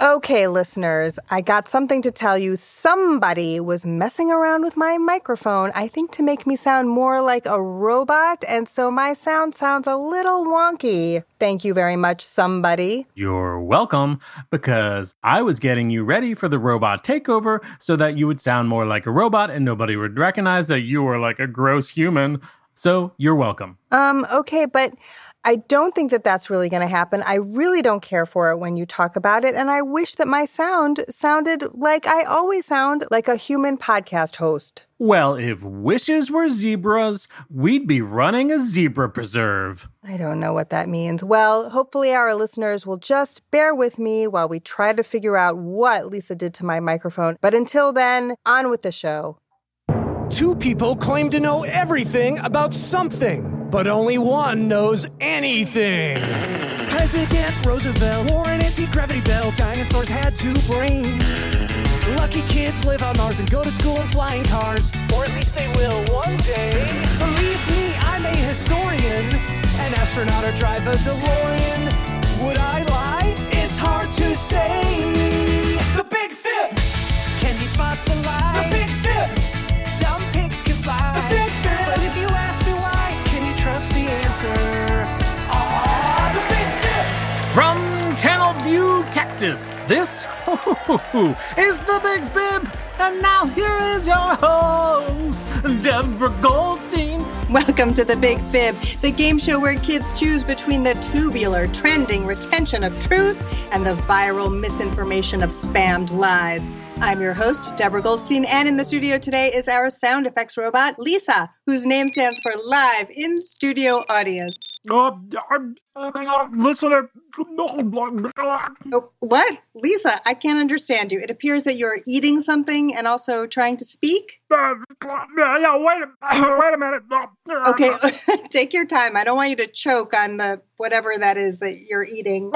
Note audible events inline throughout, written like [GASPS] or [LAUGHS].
Okay, listeners, I got something to tell you. Somebody was messing around with my microphone, I think to make me sound more like a robot, and so my sound sounds a little wonky. Thank you very much, somebody. You're welcome, because I was getting you ready for the robot takeover so that you would sound more like a robot and nobody would recognize that you were like a gross human. So you're welcome. Um, okay, but I don't think that that's really going to happen. I really don't care for it when you talk about it. And I wish that my sound sounded like I always sound like a human podcast host. Well, if wishes were zebras, we'd be running a zebra preserve. I don't know what that means. Well, hopefully, our listeners will just bear with me while we try to figure out what Lisa did to my microphone. But until then, on with the show. Two people claim to know everything about something but only one knows anything. President Roosevelt wore an anti-gravity belt. Dinosaurs had two brains. Lucky kids live on Mars and go to school in flying cars, or at least they will one day. Believe me, I'm a historian, an astronaut or drive a DeLorean. Would I lie? It's hard to say. The Big Fib. Can you spot the lie? The trust the answer? The Big Fib. From Channel View, Texas, this [LAUGHS] is the Big Fib. And now here is your host, Deborah Goldstein. Welcome to the Big Fib, the game show where kids choose between the tubular, trending retention of truth and the viral misinformation of spammed lies. I'm your host, Deborah Goldstein, and in the studio today is our sound effects robot, Lisa, whose name stands for Live in Studio Audience. Uh, I'm, I'm, listener. Oh, what? Lisa, I can't understand you. It appears that you're eating something and also trying to speak. Uh, yeah, wait, a, [COUGHS] wait a minute. Okay, [LAUGHS] take your time. I don't want you to choke on the whatever that is that you're eating.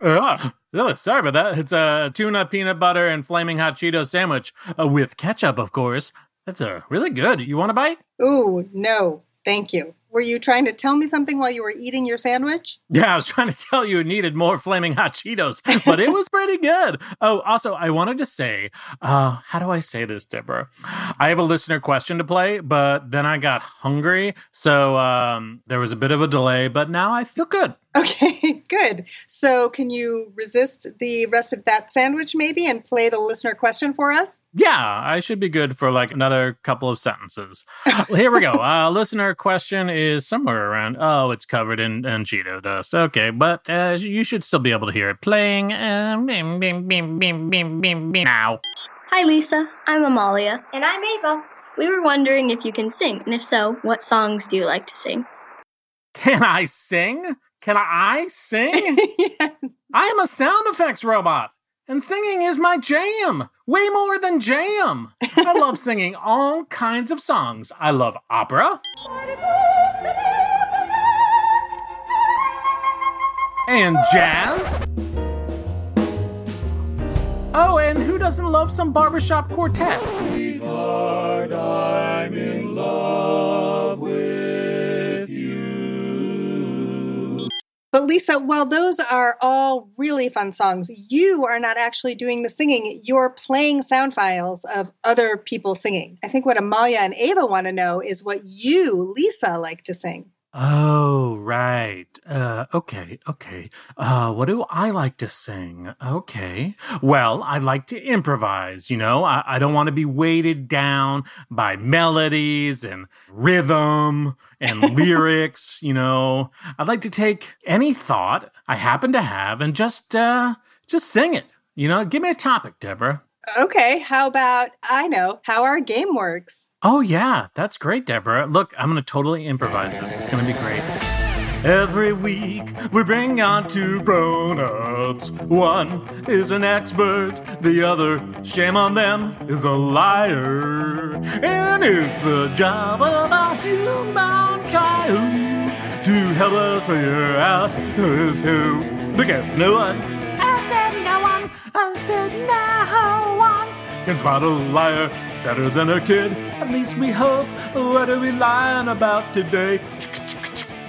[COUGHS] Uh, sorry about that. It's a tuna, peanut butter, and flaming hot Cheetos sandwich uh, with ketchup, of course. That's a uh, really good. You want a bite? Ooh, no, thank you. Were you trying to tell me something while you were eating your sandwich? Yeah, I was trying to tell you it needed more flaming hot Cheetos, but it was pretty good. Oh, also, I wanted to say, uh, how do I say this, Deborah? I have a listener question to play, but then I got hungry, so um, there was a bit of a delay, but now I feel good. Okay, [LAUGHS] good. So, can you resist the rest of that sandwich maybe and play the listener question for us? Yeah, I should be good for like another couple of sentences. [LAUGHS] well, here we go. Uh, listener question is somewhere around. Oh, it's covered in, in Cheeto dust. Okay, but uh, you should still be able to hear it playing. Uh, bing, bing, bing, bing, bing, bing, bing, now. Hi, Lisa. I'm Amalia. And I'm Ava. We were wondering if you can sing, and if so, what songs do you like to sing? Can I sing? Can I sing? [LAUGHS] yeah. I am a sound effects robot. And singing is my jam, way more than jam. I love singing all kinds of songs. I love opera. And jazz. Oh, and who doesn't love some barbershop quartet? Sweetheart, I'm in love but Lisa, while those are all really fun songs, you are not actually doing the singing. You're playing sound files of other people singing. I think what Amalia and Ava want to know is what you, Lisa, like to sing. Oh, right. Uh, okay, okay. Uh, what do I like to sing? Okay. Well, I like to improvise, you know? I, I don't want to be weighted down by melodies and rhythm and [LAUGHS] lyrics, you know? I'd like to take any thought I happen to have and just, uh, just sing it. You know, give me a topic, Deborah. Okay, how about I know how our game works? Oh, yeah, that's great, Deborah. Look, I'm going to totally improvise this. It's going to be great. Every week we bring on two grown ups. One is an expert, the other, shame on them, is a liar. And it's the job of a human child to help us figure out who's who. Look at no one. I said no one. Can spot a liar better than a kid. At least we hope. What are we lying about today?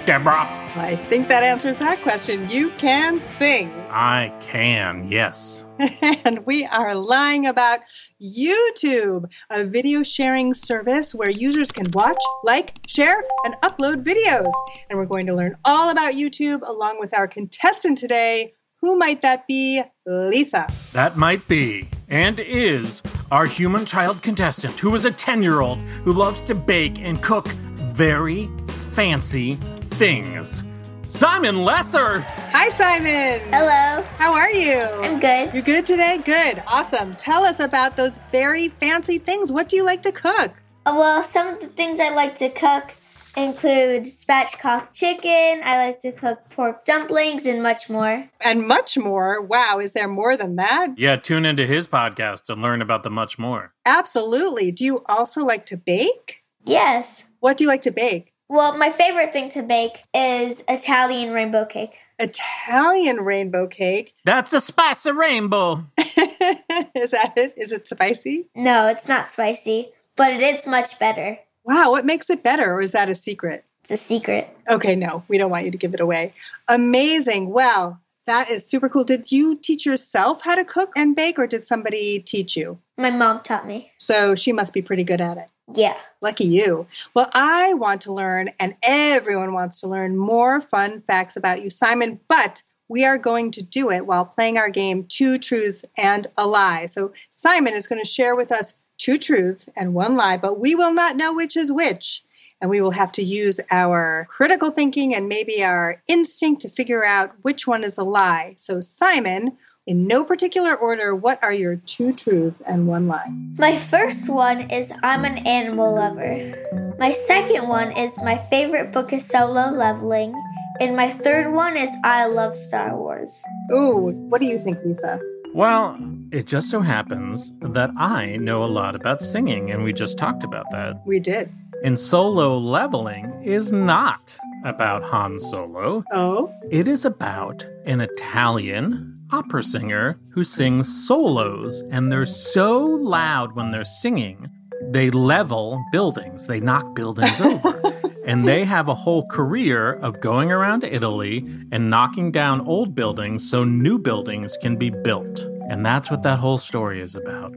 Deborah. I think that answers that question. You can sing. I can, yes. [LAUGHS] and we are lying about YouTube, a video sharing service where users can watch, like, share, and upload videos. And we're going to learn all about YouTube along with our contestant today. Who might that be? Lisa. That might be, and is, our human child contestant who is a 10 year old who loves to bake and cook very fancy things. Simon Lesser! Hi, Simon. Hello. How are you? I'm good. You're good today? Good. Awesome. Tell us about those very fancy things. What do you like to cook? Uh, Well, some of the things I like to cook include spatchcock chicken. I like to cook pork dumplings and much more. And much more. Wow, is there more than that? Yeah, tune into his podcast to learn about the much more. Absolutely. Do you also like to bake? Yes. What do you like to bake? Well, my favorite thing to bake is Italian rainbow cake. Italian rainbow cake. [LAUGHS] That's a spicy rainbow. is that it? Is it spicy? No, it's not spicy, but it is much better. Wow, what makes it better, or is that a secret? It's a secret. Okay, no, we don't want you to give it away. Amazing. Well, that is super cool. Did you teach yourself how to cook and bake, or did somebody teach you? My mom taught me. So she must be pretty good at it. Yeah. Lucky you. Well, I want to learn, and everyone wants to learn more fun facts about you, Simon, but we are going to do it while playing our game Two Truths and a Lie. So Simon is going to share with us two truths and one lie, but we will not know which is which. And we will have to use our critical thinking and maybe our instinct to figure out which one is the lie. So, Simon, in no particular order, what are your two truths and one lie? My first one is I'm an animal lover. My second one is my favorite book is Solo Leveling. And my third one is I love Star Wars. Ooh, what do you think, Lisa? Well, it just so happens that I know a lot about singing, and we just talked about that. We did. And solo leveling is not about Han Solo. Oh, It is about an Italian opera singer who sings solos, and they're so loud when they're singing, they level buildings, they knock buildings [LAUGHS] over. And they have a whole career of going around Italy and knocking down old buildings so new buildings can be built. And that's what that whole story is about.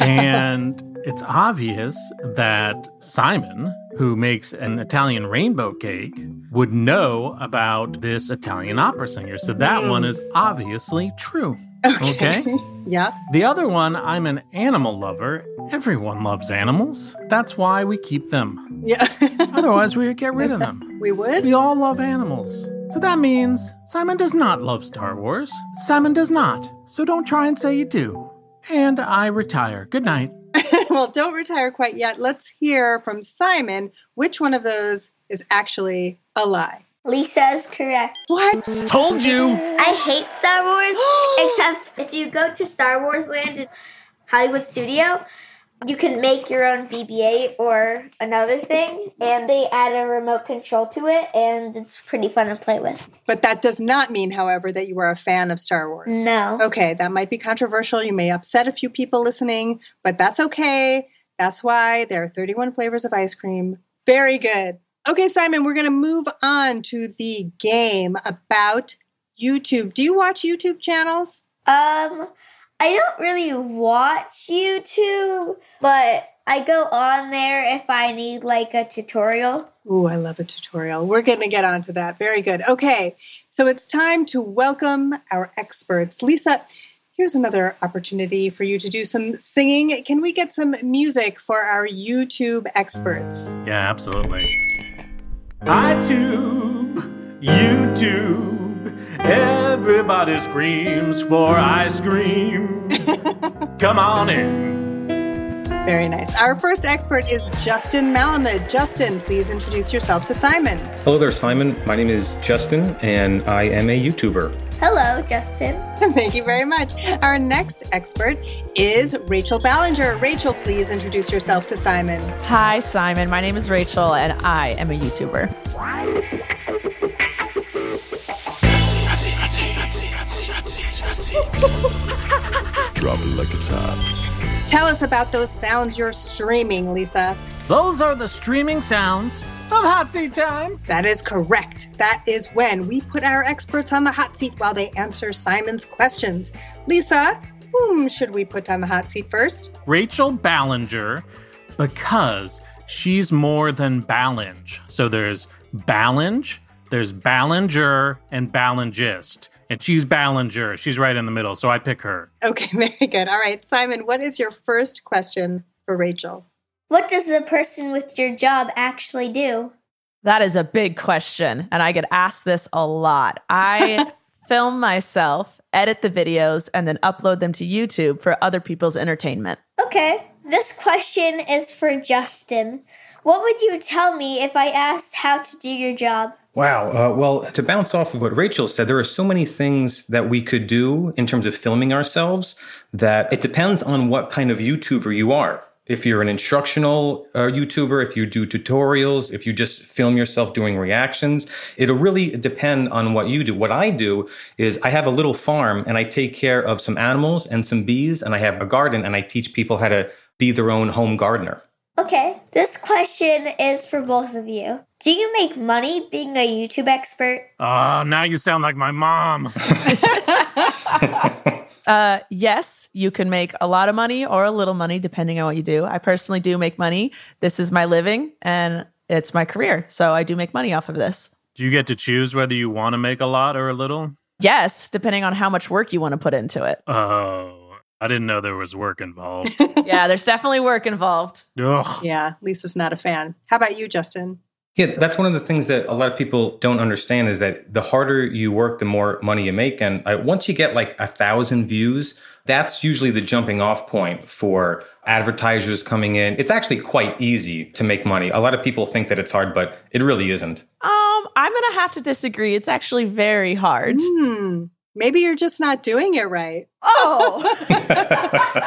and it's obvious that Simon, who makes an Italian rainbow cake, would know about this Italian opera singer. So that mm. one is obviously true. Okay. [LAUGHS] yeah. The other one, I'm an animal lover. Everyone loves animals. That's why we keep them. Yeah. [LAUGHS] Otherwise, we would get rid of them. [LAUGHS] we would? We all love animals. So that means Simon does not love Star Wars. Simon does not. So don't try and say you do. And I retire. Good night. well, don't retire quite yet. Let's hear from Simon which one of those is actually a lie. Lisa is correct. What? Told you. I hate Star Wars, [GASPS] except if you go to Star Wars Land in Hollywood Studio, you can make your own BB-8 or another thing, and they add a remote control to it, and it's pretty fun to play with. But that does not mean, however, that you are a fan of Star Wars. No. Okay, that might be controversial. You may upset a few people listening, but that's okay. That's why there are 31 flavors of ice cream. Very good. Okay, Simon, we're going to move on to the game about YouTube. Do you watch YouTube channels? Um, I don't really watch YouTube, but I go on there if I need like a tutorial. Ooh, I love a tutorial. We're going to get onto that. Very good. Okay, so it's time to welcome our experts. Lisa, here's another opportunity for you to do some singing. Can we get some music for our YouTube experts? Yeah, absolutely. iTube, YouTube, everybody screams for ice cream. [LAUGHS] Come on in. Very nice. Our first expert is Justin Malamud. Justin, please introduce yourself to Simon. Hello there, Simon. My name is Justin, and I am a YouTuber. Hello, Justin. [LAUGHS] Thank you very much. Our next expert is Rachel Ballinger. Rachel, please introduce yourself to Simon. Hi, Simon. My name is Rachel, and I am a YouTuber. Drop it like it's hot. Tell us about those sounds you're streaming, Lisa. Those are the streaming sounds of hot seat time. That is correct. That is when we put our experts on the hot seat while they answer Simon's questions. Lisa, whom should we put on the hot seat first? Rachel Ballinger, because she's more than Ballinge. So there's Ballinge, there's Ballinger, and Ballingist. And she's Ballinger. She's right in the middle. So I pick her. Okay, [LAUGHS] very good. All right, Simon, what is your first question for Rachel? What does the person with your job actually do? That is a big question. And I get asked this a lot. I [LAUGHS] film myself, edit the videos, and then upload them to YouTube for other people's entertainment. Okay, this question is for Justin. What would you tell me if I asked how to do your job? Wow. Uh, well, to bounce off of what Rachel said, there are so many things that we could do in terms of filming ourselves that it depends on what kind of YouTuber you are. If you're an instructional uh, YouTuber, if you do tutorials, if you just film yourself doing reactions, it'll really depend on what you do. What I do is I have a little farm and I take care of some animals and some bees, and I have a garden and I teach people how to be their own home gardener. Okay, this question is for both of you. Do you make money being a YouTube expert? Oh, now you sound like my mom. [LAUGHS] [LAUGHS] Uh, yes, you can make a lot of money or a little money depending on what you do. I personally do make money. This is my living and it's my career. So I do make money off of this. Do you get to choose whether you want to make a lot or a little? Yes, depending on how much work you want to put into it. Oh, I didn't know there was work involved. [LAUGHS] yeah, there's definitely work involved. Ugh. Yeah, Lisa's not a fan. How about you, Justin? Yeah, that's one of the things that a lot of people don't understand is that the harder you work, the more money you make. And uh, once you get like a thousand views, that's usually the jumping off point for advertisers coming in. It's actually quite easy to make money. A lot of people think that it's hard, but it really isn't. Um, I'm gonna have to disagree. It's actually very hard. Hmm. Maybe you're just not doing it right. Oh, [LAUGHS]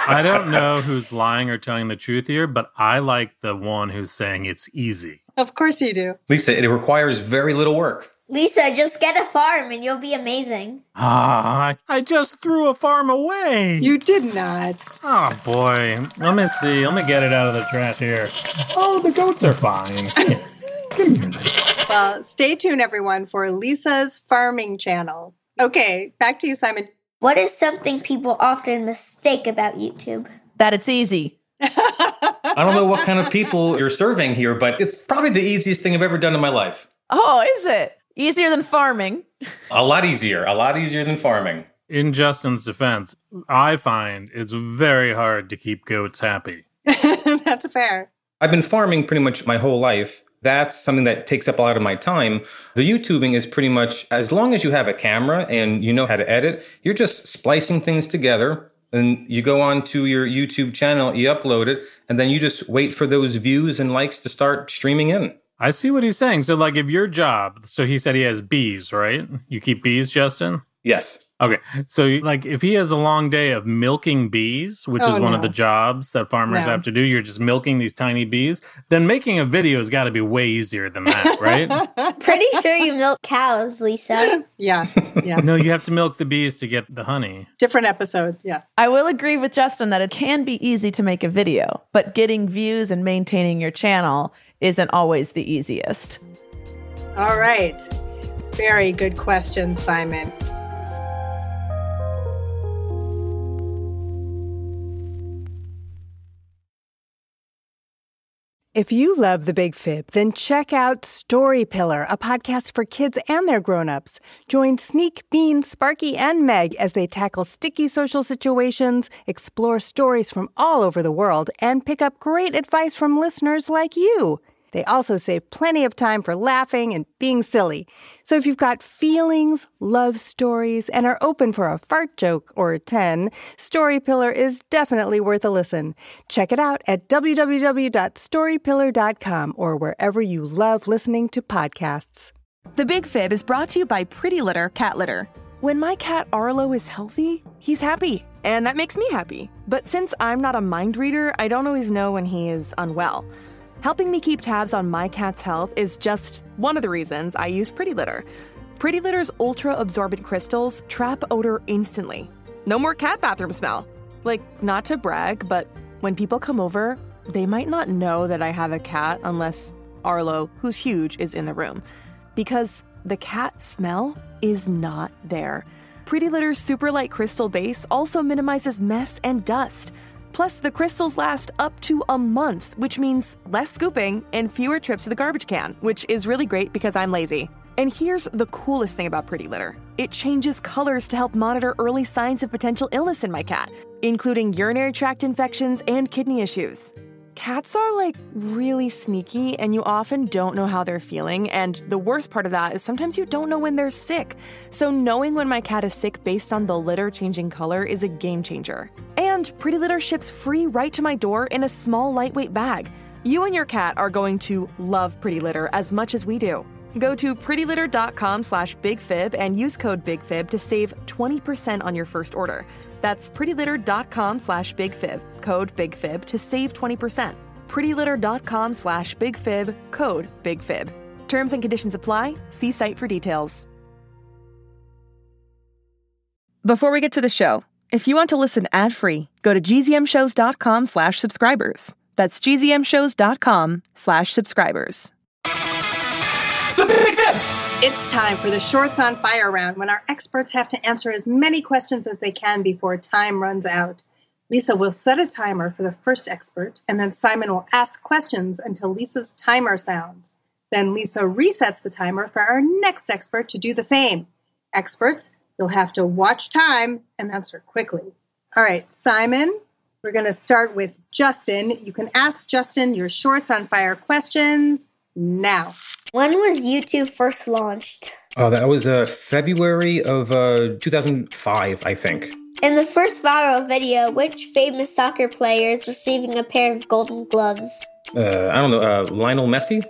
I don't know who's lying or telling the truth here, but I like the one who's saying it's easy. Of course you do. Lisa, it requires very little work. Lisa, just get a farm and you'll be amazing. Ah, I- I just threw a farm away. You did not. Oh boy. Let me see. Let me get it out of the trash here. Oh, the goats are fine. [LAUGHS] Give me a Well, stay tuned, everyone, for Lisa's farming channel. Okay, back to you, Simon. What is something people often mistake about YouTube? that it's easy. [LAUGHS] I don't know what kind of people you're serving here, but it's probably the easiest thing I've ever done in my life. Oh, is it easier than farming? A lot easier, a lot easier than farming. In Justin's defense, I find it's very hard to keep goats happy. [LAUGHS] That's fair. I've been farming pretty much my whole life. That's something that takes up a lot of my time. The YouTubing is pretty much as long as you have a camera and you know how to edit, you're just splicing things together. And you go on to your YouTube channel, you upload it, and then you just wait for those views and likes to start streaming in. I see what he's saying. So, like, if your job, so he said he has bees, right? You keep bees, Justin? Yes. Okay. So, like, if he has a long day of milking bees, which Oh, is one of the jobs that farmers No. have to do, you're just milking these tiny bees, then making a video has got to be way easier than that, right? [LAUGHS] Pretty sure you milk cows, Lisa. [LAUGHS] Yeah, yeah. no, you have to milk the bees to get the honey. Different episode. Yeah. I will agree with Justin that it can be easy to make a video, but getting views and maintaining your channel isn't always the easiest. All right. Very good question, Simon. If you love the Big Fib, then check out Story Pillar, a podcast for kids and their grown-ups. Join Sneak, Bean, Sparky, and Meg as they tackle sticky social situations, explore stories from all over the world, and pick up great advice from listeners like you. They also save plenty of time for laughing and being silly. So if you've got feelings, love stories, and are open for a fart joke or a 10, Story Pillar is definitely worth a listen. Check it out at www.storypillar.com or wherever you love listening to podcasts. The Big Fib is brought to you by Pretty Litter Cat Litter. When my cat Arlo is healthy, he's happy, and that makes me happy. But since I'm not a mind reader, I don't always know when he is unwell. Helping me keep tabs on my cat's health is just one of the reasons I use Pretty Litter. Pretty Litter's ultra absorbent crystals trap odor instantly. No more cat bathroom smell. Like, not to brag, but when people come over, they might not know that I have a cat unless Arlo, who's huge, is in the room. Because the cat smell is not there. Pretty Litter's super light crystal base also minimizes mess and dust. Plus, the crystals last up to a month, which means less scooping and fewer trips to the garbage can, which is really great because I'm lazy. And here's the coolest thing about Pretty Litter it changes colors to help monitor early signs of potential illness in my cat, including urinary tract infections and kidney issues. Cats are like really sneaky, and you often don't know how they're feeling. And the worst part of that is sometimes you don't know when they're sick. So, knowing when my cat is sick based on the litter changing color is a game changer. And Pretty Litter ships free right to my door in a small, lightweight bag. You and your cat are going to love Pretty Litter as much as we do. Go to prettylitter.com slash bigfib and use code bigfib to save 20% on your first order. That's prettylitter.com slash bigfib, code bigfib to save 20%. prettylitter.com slash bigfib, code bigfib. Terms and conditions apply. See site for details. Before we get to the show, if you want to listen ad-free, go to gzmshows.com slash subscribers. That's gzmshows.com slash subscribers. It's time for the Shorts on Fire round when our experts have to answer as many questions as they can before time runs out. Lisa will set a timer for the first expert, and then Simon will ask questions until Lisa's timer sounds. Then Lisa resets the timer for our next expert to do the same. Experts, you'll have to watch time and answer quickly. All right, Simon, we're going to start with Justin. You can ask Justin your Shorts on Fire questions now. When was YouTube first launched? Oh, that was uh, February of uh, 2005, I think. In the first viral video, which famous soccer player is receiving a pair of golden gloves? Uh, I don't know, uh, Lionel Messi?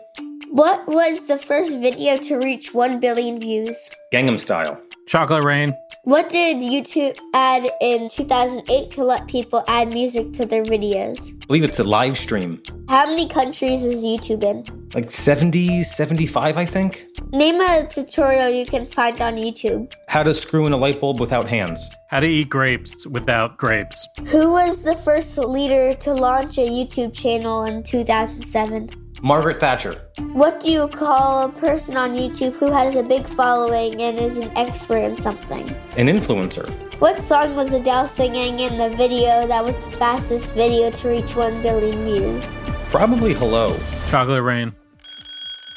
What was the first video to reach 1 billion views? Gangnam Style. Chocolate Rain. What did YouTube add in 2008 to let people add music to their videos? I believe it's a live stream. How many countries is YouTube in? Like 70, 75, I think. Name a tutorial you can find on YouTube. How to screw in a light bulb without hands. How to eat grapes without grapes. Who was the first leader to launch a YouTube channel in 2007? Margaret Thatcher. What do you call a person on YouTube who has a big following and is an expert in something? An influencer. What song was Adele singing in the video that was the fastest video to reach 1 billion views? Probably Hello. Chocolate Rain.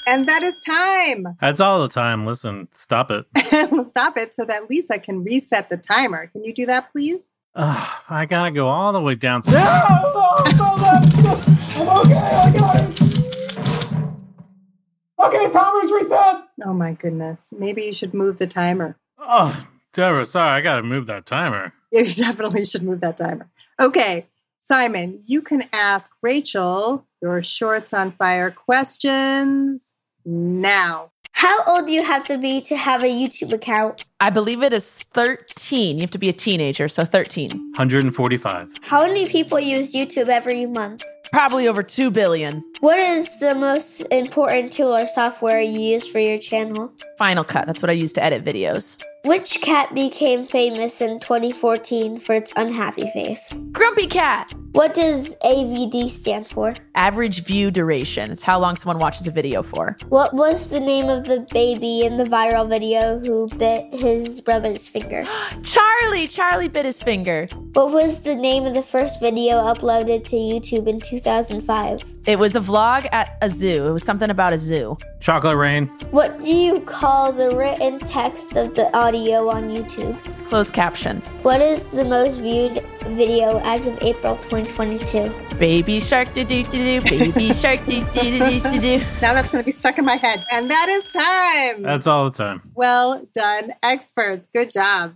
And that is time. That's all the time. Listen, stop it. [LAUGHS] we'll stop it so that Lisa can reset the timer. Can you do that, please? Ugh, I gotta go all the way down. No, no, no, no. Okay, I got it. Okay, timer's reset. Oh my goodness. Maybe you should move the timer. Oh, Deborah, sorry, I gotta move that timer. [LAUGHS] You definitely should move that timer. Okay, Simon, you can ask Rachel your shorts on fire questions now. How old do you have to be to have a YouTube account? I believe it is 13. You have to be a teenager, so 13. 145. How many people use YouTube every month? Probably over 2 billion. What is the most important tool or software you use for your channel? Final Cut, that's what I use to edit videos. Which cat became famous in 2014 for its unhappy face? Grumpy Cat! What does AVD stand for? Average view duration. It's how long someone watches a video for. What was the name of the baby in the viral video who bit his brother's finger? [GASPS] Charlie! Charlie bit his finger. What was the name of the first video uploaded to YouTube in 2005? It was a vlog at a zoo. It was something about a zoo. Chocolate Rain. What do you call the written text of the audio on YouTube? Closed caption. What is the most viewed video as of April 2022? Baby shark do do do do. Baby [LAUGHS] shark do do do do do. Now that's going to be stuck in my head. And that is time. That's all the time. well done, experts. Good job.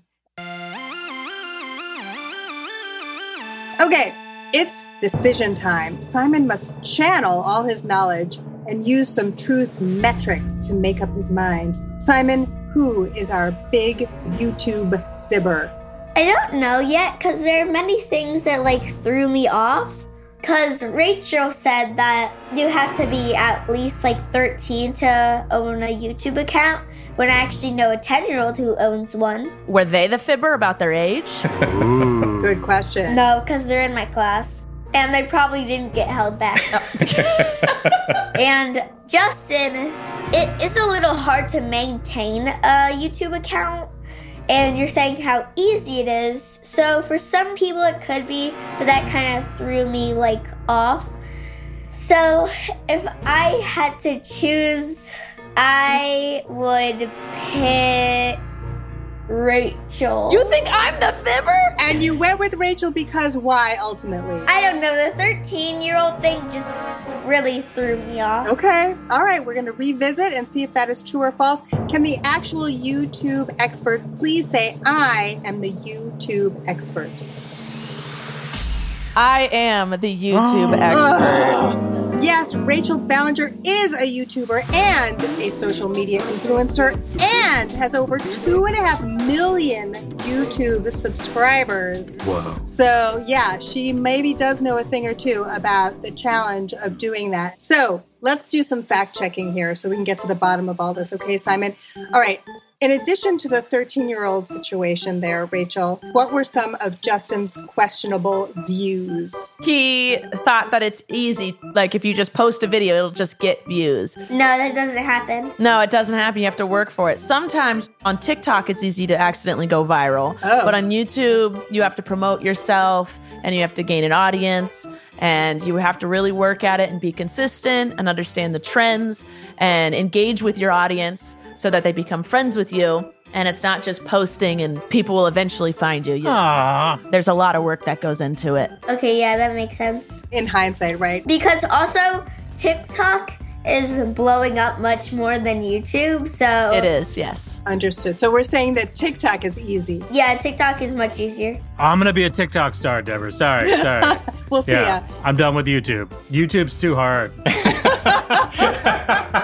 Okay, it's decision time. Simon must channel all his knowledge and use some truth metrics to make up his mind. Simon, who is our big YouTube fibber? I don't know yet because there are many things that like threw me off. Because Rachel said that you have to be at least like 13 to own a YouTube account, when I actually know a 10 year old who owns one. Were they the fibber about their age? [LAUGHS] Good question. No, because they're in my class. And they probably didn't get held back. Oh. [LAUGHS] and Justin, it is a little hard to maintain a YouTube account. And you're saying how easy it is. So for some people it could be, but that kind of threw me like off. So if I had to choose, I would pick Rachel. You think I'm the fibber? And you went with Rachel because why ultimately? I don't know. The 13 year old thing just really threw me off. Okay. All right. We're going to revisit and see if that is true or false. Can the actual YouTube expert please say, I am the YouTube expert? I am the YouTube [GASPS] expert. Yes, Rachel Ballinger is a YouTuber and a social media influencer and has over two and a half million YouTube subscribers. Whoa. So, yeah, she maybe does know a thing or two about the challenge of doing that. So, let's do some fact checking here so we can get to the bottom of all this. Okay, Simon? All right. In addition to the 13 year old situation there, Rachel, what were some of Justin's questionable views? He thought that it's easy. Like if you just post a video, it'll just get views. No, that doesn't happen. No, it doesn't happen. You have to work for it. Sometimes on TikTok, it's easy to accidentally go viral. Oh. But on YouTube, you have to promote yourself and you have to gain an audience and you have to really work at it and be consistent and understand the trends and engage with your audience so that they become friends with you. And it's not just posting and people will eventually find you. You- Aww. There's a lot of work that goes into it. Okay, yeah, that makes sense. In hindsight, right? Because also, TikTok is blowing up much more than YouTube. So, It is, yes. Understood. So, we're saying that TikTok is easy. yeah, TikTok is much easier. I'm gonna be a TikTok star, Deborah. Sorry, [LAUGHS] sorry. We'll see yeah, ya. I'm done with YouTube. YouTube's too hard. [LAUGHS] [LAUGHS]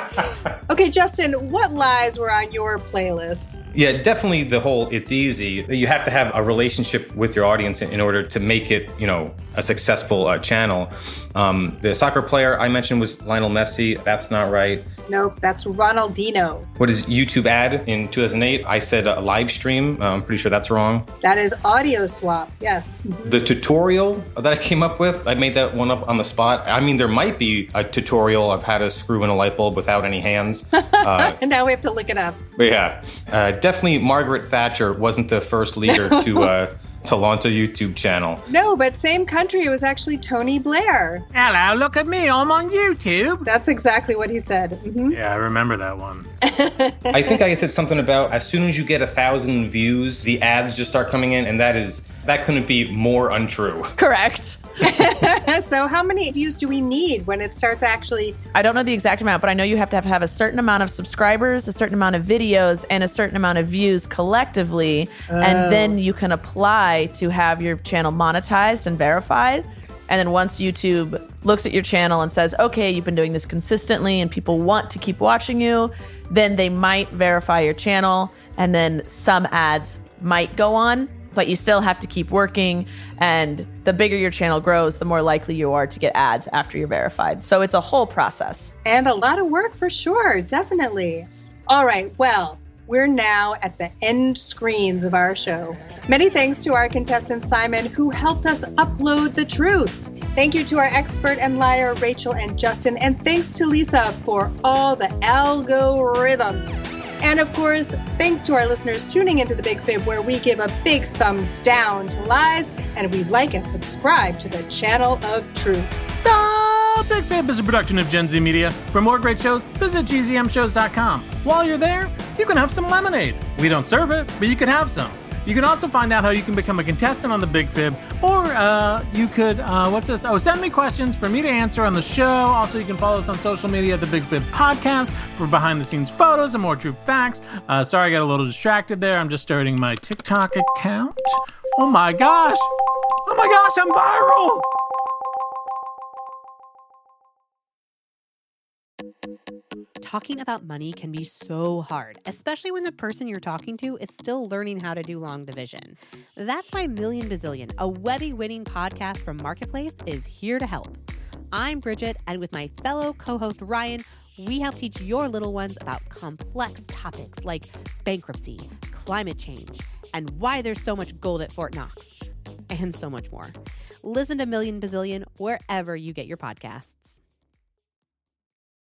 Okay, Justin, what lies were on your playlist? Yeah, definitely the whole it's easy. You have to have a relationship with your audience in in order to make it, you know, a successful uh, channel. Um, the soccer player I mentioned was Lionel Messi. That's not right. Nope, that's Ronaldinho. What is YouTube add in 2008? I said a live stream. Uh, I'm pretty sure that's wrong. That is audio swap. Yes. The tutorial that I came up with, I made that one up on the spot. I mean, there might be a tutorial of how to screw in a light bulb without any hands. [LAUGHS] Uh, And now we have to look it up. But yeah, uh, definitely Margaret Thatcher wasn't the first leader to uh, to launch a YouTube channel. No, but same country. It was actually Tony Blair. Hello, look at me. I'm on YouTube. That's exactly what he said. hmm Yeah, I remember that one. [LAUGHS] I think I said something about as soon as you get a thousand views, the ads just start coming in, and that is that couldn't be more untrue. Correct. [LAUGHS] so, how many views do we need when it starts actually? I don't know the exact amount, but I know you have to have, have a certain amount of subscribers, a certain amount of videos, and a certain amount of views collectively. And oh. then you can apply to have your channel monetized and verified. And then once YouTube looks at your channel and says, okay, you've been doing this consistently and people want to keep watching you, then they might verify your channel. And then some ads might go on, but you still have to keep working. And the bigger your channel grows, the more likely you are to get ads after you're verified. So it's a whole process. And a lot of work for sure, definitely. All right, well, we're now at the end screens of our show. Many thanks to our contestant Simon, who helped us upload the truth. Thank you to our expert and liar, Rachel and Justin, and thanks to Lisa for all the algorithms. And of course, thanks to our listeners tuning into the Big Fib, where we give a big thumbs down to lies and we like and subscribe to the channel of truth. The Big Fib is a production of Gen Z Media. For more great shows, visit gzmshows.com. While you're there, you can have some lemonade. We don't serve it, but you can have some. You can also find out how you can become a contestant on the Big Fib, or uh, you could, uh, what's this? Oh, send me questions for me to answer on the show. Also, you can follow us on social media at the Big Fib Podcast for behind the scenes photos and more true facts. Uh, sorry, I got a little distracted there. I'm just starting my TikTok account. Oh my gosh! Oh my gosh, I'm viral! Talking about money can be so hard, especially when the person you're talking to is still learning how to do long division. That's why Million Bazillion, a Webby winning podcast from Marketplace, is here to help. I'm Bridget, and with my fellow co host Ryan, we help teach your little ones about complex topics like bankruptcy, climate change, and why there's so much gold at Fort Knox. and so much more. Listen to Million Bazillion wherever you get your podcasts.